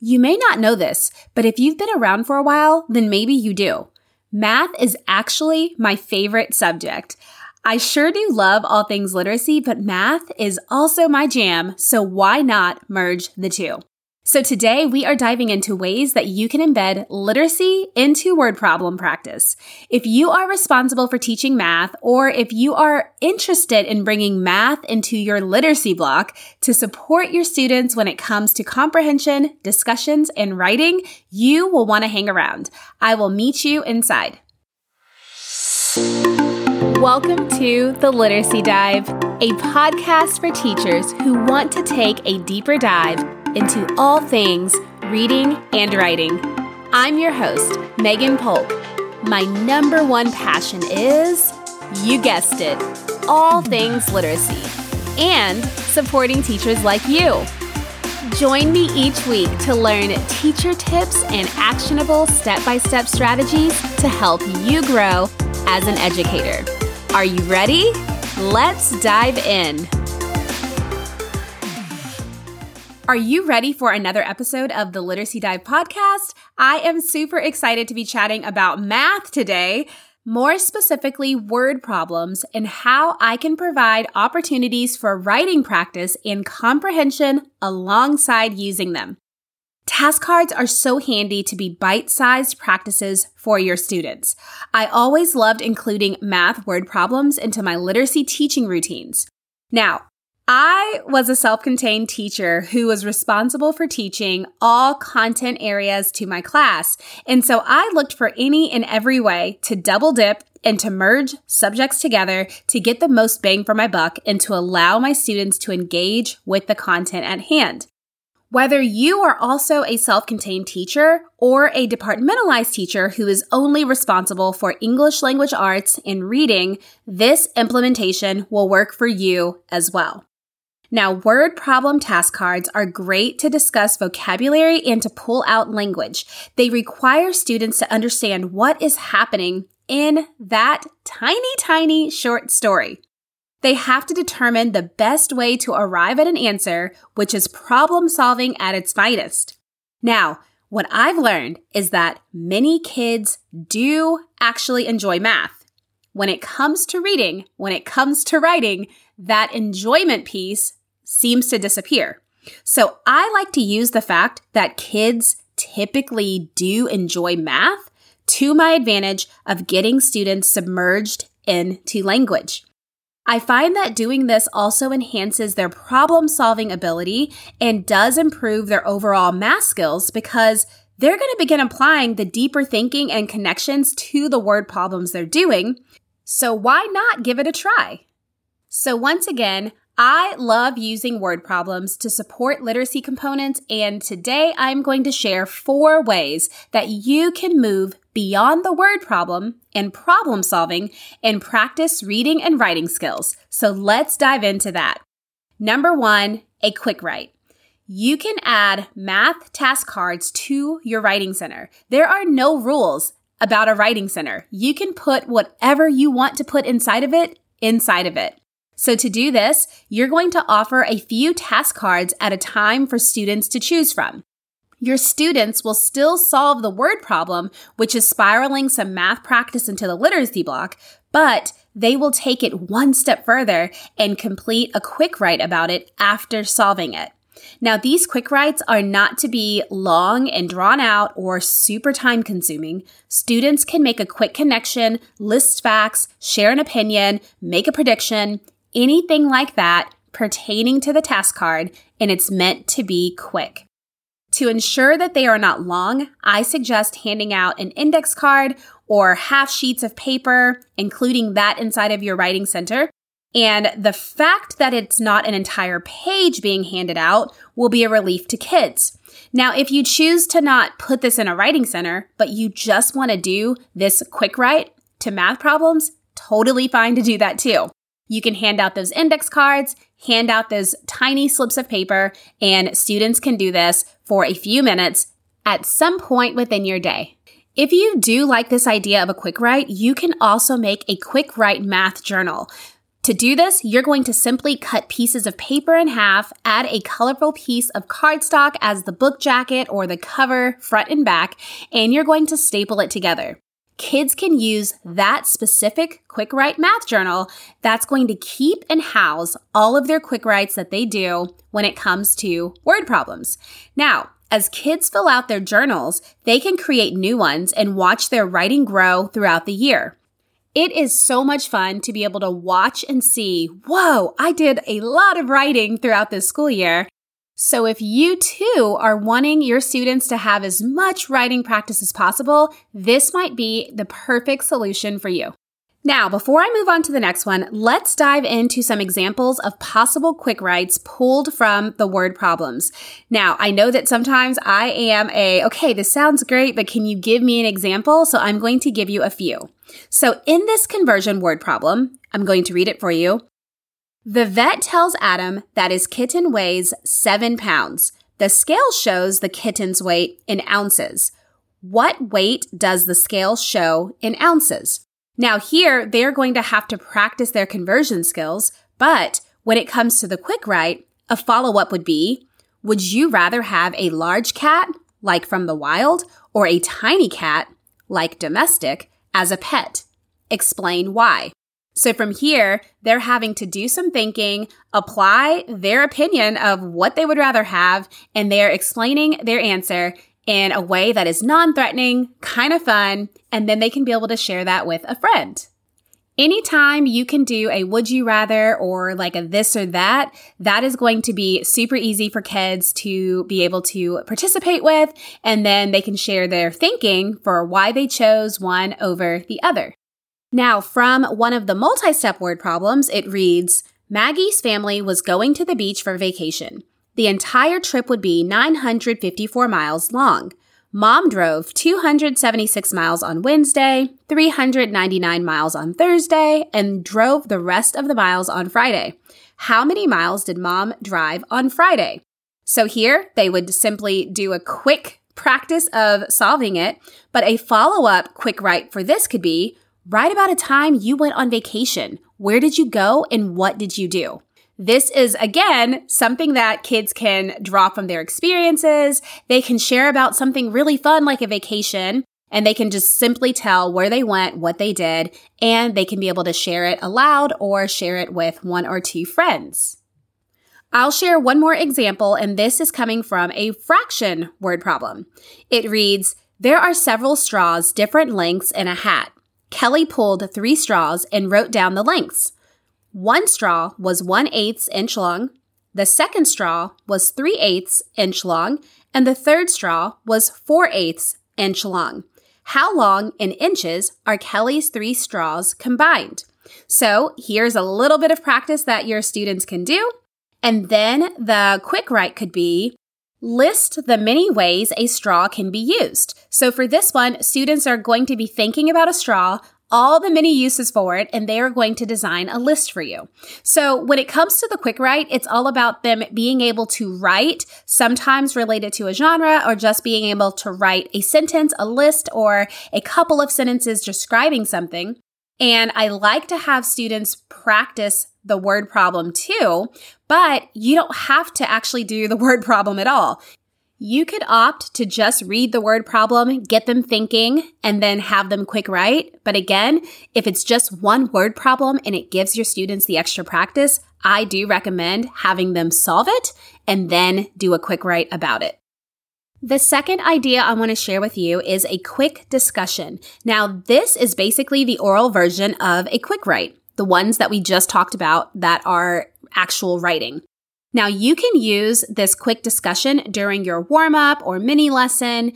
You may not know this, but if you've been around for a while, then maybe you do. Math is actually my favorite subject. I sure do love all things literacy, but math is also my jam, so why not merge the two? So today we are diving into ways that you can embed literacy into word problem practice. If you are responsible for teaching math or if you are interested in bringing math into your literacy block to support your students when it comes to comprehension, discussions, and writing, you will want to hang around. I will meet you inside. Welcome to The Literacy Dive, a podcast for teachers who want to take a deeper dive into all things reading and writing. I'm your host, Megan Polk. My number one passion is, you guessed it, all things literacy and supporting teachers like you. Join me each week to learn teacher tips and actionable step by step strategies to help you grow as an educator. Are you ready? Let's dive in. Are you ready for another episode of the Literacy Dive podcast? I am super excited to be chatting about math today, more specifically, word problems, and how I can provide opportunities for writing practice and comprehension alongside using them. Task cards are so handy to be bite sized practices for your students. I always loved including math word problems into my literacy teaching routines. Now, I was a self contained teacher who was responsible for teaching all content areas to my class. And so I looked for any and every way to double dip and to merge subjects together to get the most bang for my buck and to allow my students to engage with the content at hand. Whether you are also a self contained teacher or a departmentalized teacher who is only responsible for English language arts and reading, this implementation will work for you as well. Now, word problem task cards are great to discuss vocabulary and to pull out language. They require students to understand what is happening in that tiny, tiny short story. They have to determine the best way to arrive at an answer, which is problem solving at its finest. Now, what I've learned is that many kids do actually enjoy math. When it comes to reading, when it comes to writing, that enjoyment piece seems to disappear. So I like to use the fact that kids typically do enjoy math to my advantage of getting students submerged into language. I find that doing this also enhances their problem solving ability and does improve their overall math skills because they're going to begin applying the deeper thinking and connections to the word problems they're doing. So why not give it a try? So once again, I love using word problems to support literacy components, and today I'm going to share four ways that you can move beyond the word problem and problem solving and practice reading and writing skills. So let's dive into that. Number one, a quick write. You can add math task cards to your writing center. There are no rules about a writing center. You can put whatever you want to put inside of it inside of it. So to do this, you're going to offer a few task cards at a time for students to choose from. Your students will still solve the word problem, which is spiraling some math practice into the literacy block, but they will take it one step further and complete a quick write about it after solving it. Now, these quick writes are not to be long and drawn out or super time consuming. Students can make a quick connection, list facts, share an opinion, make a prediction, anything like that pertaining to the task card, and it's meant to be quick. To ensure that they are not long, I suggest handing out an index card or half sheets of paper, including that inside of your writing center. And the fact that it's not an entire page being handed out will be a relief to kids. Now, if you choose to not put this in a writing center, but you just want to do this quick write to math problems, totally fine to do that too. You can hand out those index cards, hand out those tiny slips of paper, and students can do this for a few minutes at some point within your day. If you do like this idea of a quick write, you can also make a quick write math journal. To do this, you're going to simply cut pieces of paper in half, add a colorful piece of cardstock as the book jacket or the cover front and back, and you're going to staple it together. Kids can use that specific quick write math journal that's going to keep and house all of their quick writes that they do when it comes to word problems. Now, as kids fill out their journals, they can create new ones and watch their writing grow throughout the year. It is so much fun to be able to watch and see, whoa, I did a lot of writing throughout this school year. So if you too are wanting your students to have as much writing practice as possible, this might be the perfect solution for you. Now, before I move on to the next one, let's dive into some examples of possible quick writes pulled from the word problems. Now, I know that sometimes I am a, okay, this sounds great, but can you give me an example? So I'm going to give you a few. So in this conversion word problem, I'm going to read it for you. The vet tells Adam that his kitten weighs seven pounds. The scale shows the kitten's weight in ounces. What weight does the scale show in ounces? Now, here they're going to have to practice their conversion skills, but when it comes to the quick write, a follow up would be Would you rather have a large cat, like from the wild, or a tiny cat, like domestic, as a pet? Explain why. So from here, they're having to do some thinking, apply their opinion of what they would rather have, and they're explaining their answer in a way that is non threatening, kind of fun, and then they can be able to share that with a friend. Anytime you can do a would you rather or like a this or that, that is going to be super easy for kids to be able to participate with, and then they can share their thinking for why they chose one over the other. Now, from one of the multi step word problems, it reads Maggie's family was going to the beach for vacation. The entire trip would be 954 miles long. Mom drove 276 miles on Wednesday, 399 miles on Thursday, and drove the rest of the miles on Friday. How many miles did mom drive on Friday? So here they would simply do a quick practice of solving it, but a follow up quick write for this could be write about a time you went on vacation. Where did you go and what did you do? This is again something that kids can draw from their experiences. They can share about something really fun like a vacation and they can just simply tell where they went, what they did, and they can be able to share it aloud or share it with one or two friends. I'll share one more example, and this is coming from a fraction word problem. It reads, There are several straws, different lengths in a hat. Kelly pulled three straws and wrote down the lengths. One straw was 1 8 inch long, the second straw was 3 8 inch long, and the third straw was 4 8 inch long. How long in inches are Kelly's three straws combined? So here's a little bit of practice that your students can do. And then the quick write could be List the many ways a straw can be used. So for this one, students are going to be thinking about a straw, all the many uses for it, and they are going to design a list for you. So when it comes to the quick write, it's all about them being able to write, sometimes related to a genre, or just being able to write a sentence, a list, or a couple of sentences describing something. And I like to have students practice the word problem too, but you don't have to actually do the word problem at all. You could opt to just read the word problem, get them thinking, and then have them quick write. But again, if it's just one word problem and it gives your students the extra practice, I do recommend having them solve it and then do a quick write about it. The second idea I want to share with you is a quick discussion. Now, this is basically the oral version of a quick write, the ones that we just talked about that are actual writing. Now, you can use this quick discussion during your warm up or mini lesson.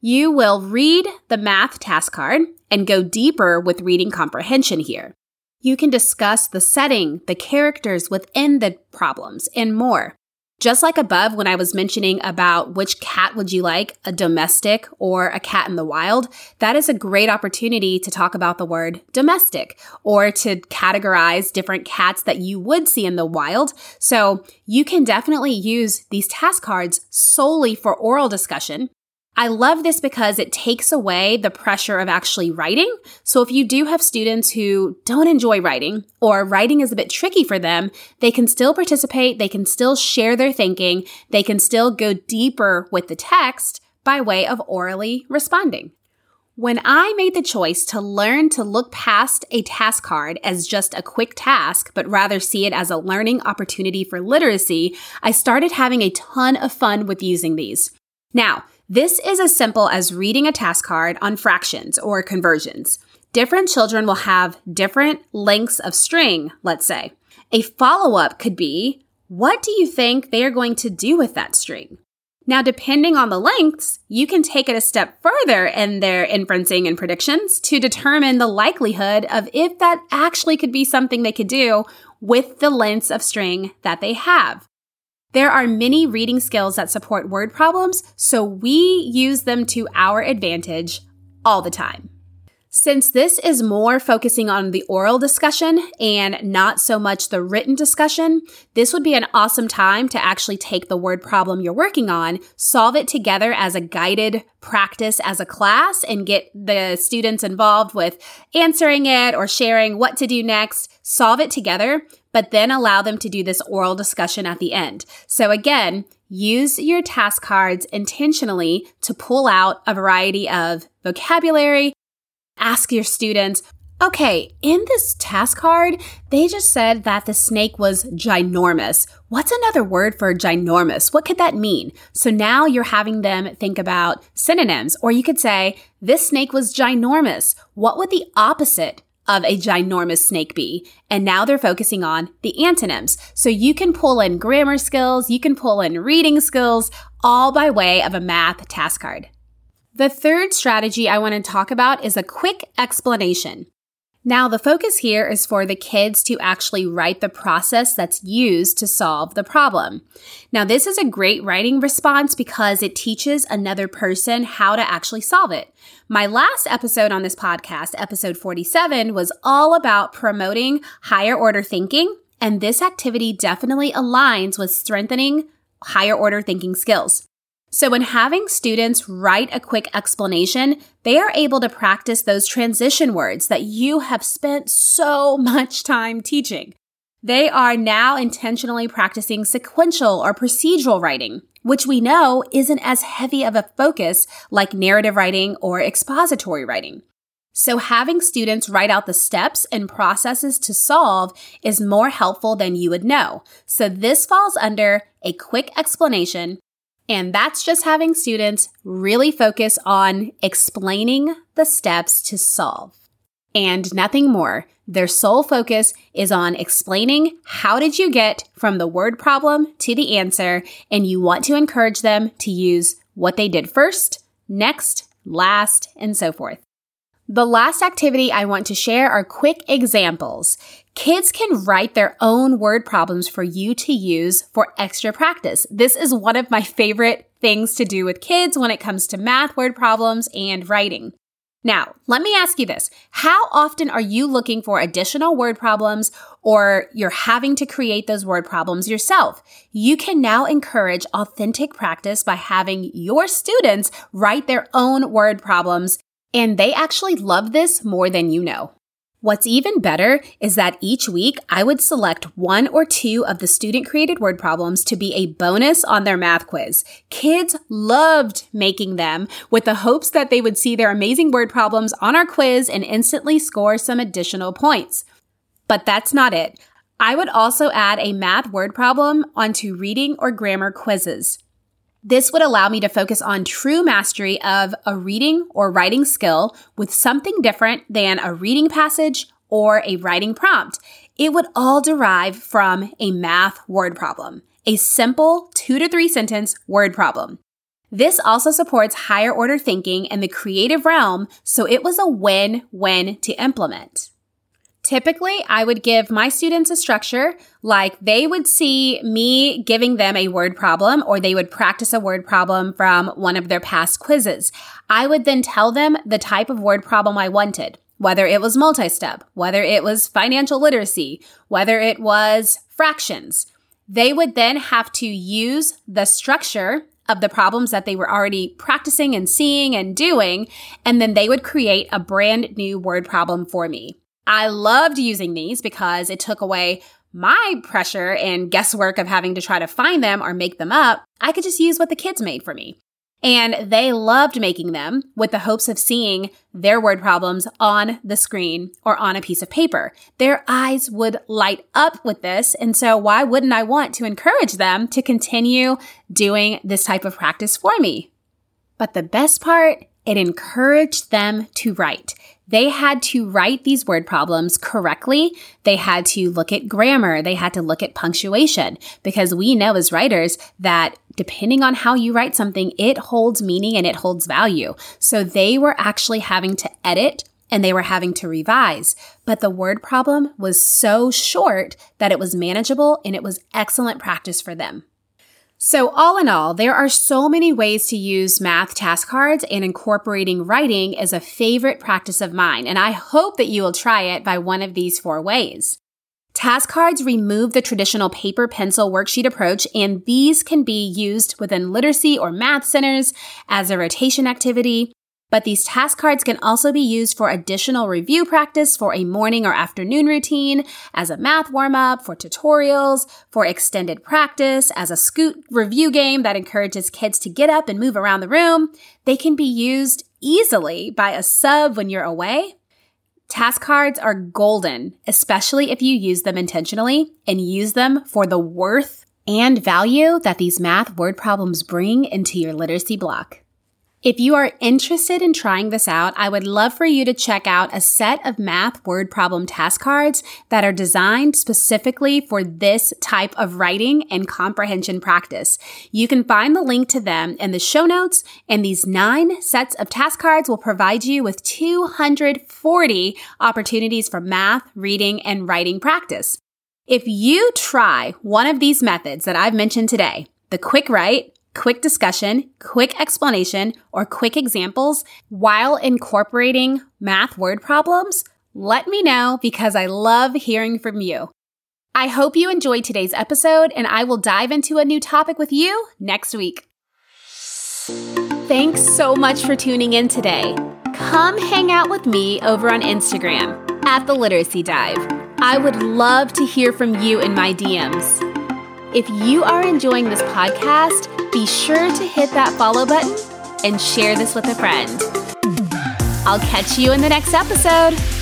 You will read the math task card and go deeper with reading comprehension here. You can discuss the setting, the characters within the problems, and more. Just like above, when I was mentioning about which cat would you like, a domestic or a cat in the wild, that is a great opportunity to talk about the word domestic or to categorize different cats that you would see in the wild. So you can definitely use these task cards solely for oral discussion. I love this because it takes away the pressure of actually writing. So if you do have students who don't enjoy writing or writing is a bit tricky for them, they can still participate. They can still share their thinking. They can still go deeper with the text by way of orally responding. When I made the choice to learn to look past a task card as just a quick task, but rather see it as a learning opportunity for literacy, I started having a ton of fun with using these. Now, this is as simple as reading a task card on fractions or conversions. Different children will have different lengths of string, let's say. A follow up could be, what do you think they are going to do with that string? Now, depending on the lengths, you can take it a step further in their inferencing and predictions to determine the likelihood of if that actually could be something they could do with the lengths of string that they have. There are many reading skills that support word problems, so we use them to our advantage all the time. Since this is more focusing on the oral discussion and not so much the written discussion, this would be an awesome time to actually take the word problem you're working on, solve it together as a guided practice as a class, and get the students involved with answering it or sharing what to do next, solve it together, but then allow them to do this oral discussion at the end. So again, use your task cards intentionally to pull out a variety of vocabulary, ask your students, okay, in this task card, they just said that the snake was ginormous. What's another word for ginormous? What could that mean? So now you're having them think about synonyms, or you could say, this snake was ginormous. What would the opposite of a ginormous snake be? And now they're focusing on the antonyms. So you can pull in grammar skills, you can pull in reading skills, all by way of a math task card. The third strategy I want to talk about is a quick explanation. Now, the focus here is for the kids to actually write the process that's used to solve the problem. Now, this is a great writing response because it teaches another person how to actually solve it. My last episode on this podcast, episode 47, was all about promoting higher order thinking, and this activity definitely aligns with strengthening higher order thinking skills. So when having students write a quick explanation, they are able to practice those transition words that you have spent so much time teaching. They are now intentionally practicing sequential or procedural writing, which we know isn't as heavy of a focus like narrative writing or expository writing. So having students write out the steps and processes to solve is more helpful than you would know. So this falls under a quick explanation and that's just having students really focus on explaining the steps to solve and nothing more. Their sole focus is on explaining how did you get from the word problem to the answer, and you want to encourage them to use what they did first, next, last, and so forth. The last activity I want to share are quick examples. Kids can write their own word problems for you to use for extra practice. This is one of my favorite things to do with kids when it comes to math word problems and writing. Now, let me ask you this. How often are you looking for additional word problems or you're having to create those word problems yourself? You can now encourage authentic practice by having your students write their own word problems and they actually love this more than you know. What's even better is that each week I would select one or two of the student created word problems to be a bonus on their math quiz. Kids loved making them with the hopes that they would see their amazing word problems on our quiz and instantly score some additional points. But that's not it. I would also add a math word problem onto reading or grammar quizzes. This would allow me to focus on true mastery of a reading or writing skill with something different than a reading passage or a writing prompt. It would all derive from a math word problem, a simple two to three sentence word problem. This also supports higher order thinking in the creative realm, so it was a win win to implement. Typically, I would give my students a structure like they would see me giving them a word problem or they would practice a word problem from one of their past quizzes. I would then tell them the type of word problem I wanted, whether it was multi step, whether it was financial literacy, whether it was fractions. They would then have to use the structure of the problems that they were already practicing and seeing and doing, and then they would create a brand new word problem for me. I loved using these because it took away my pressure and guesswork of having to try to find them or make them up. I could just use what the kids made for me. And they loved making them with the hopes of seeing their word problems on the screen or on a piece of paper. Their eyes would light up with this. And so why wouldn't I want to encourage them to continue doing this type of practice for me? But the best part, it encouraged them to write. They had to write these word problems correctly. They had to look at grammar. They had to look at punctuation because we know as writers that depending on how you write something, it holds meaning and it holds value. So they were actually having to edit and they were having to revise. But the word problem was so short that it was manageable and it was excellent practice for them. So, all in all, there are so many ways to use math task cards, and incorporating writing is a favorite practice of mine, and I hope that you will try it by one of these four ways. Task cards remove the traditional paper pencil worksheet approach, and these can be used within literacy or math centers as a rotation activity, but these task cards can also be used for additional review practice for a morning or afternoon routine, as a math warm up, for tutorials, for extended practice, as a scoot review game that encourages kids to get up and move around the room. They can be used easily by a sub when you're away. Task cards are golden, especially if you use them intentionally and use them for the worth and value that these math word problems bring into your literacy block. If you are interested in trying this out, I would love for you to check out a set of math word problem task cards that are designed specifically for this type of writing and comprehension practice. You can find the link to them in the show notes, and these nine sets of task cards will provide you with 240 opportunities for math, reading, and writing practice. If you try one of these methods that I've mentioned today, the quick write, quick discussion, quick explanation, or quick examples while incorporating math word problems, let me know because I love hearing from you. I hope you enjoyed today's episode, and I will dive into a new topic with you next week. Thanks so much for tuning in today. Come hang out with me over on Instagram at the Literacy Dive. I would love to hear from you in my DMs. If you are enjoying this podcast, be sure to hit that follow button and share this with a friend. I'll catch you in the next episode.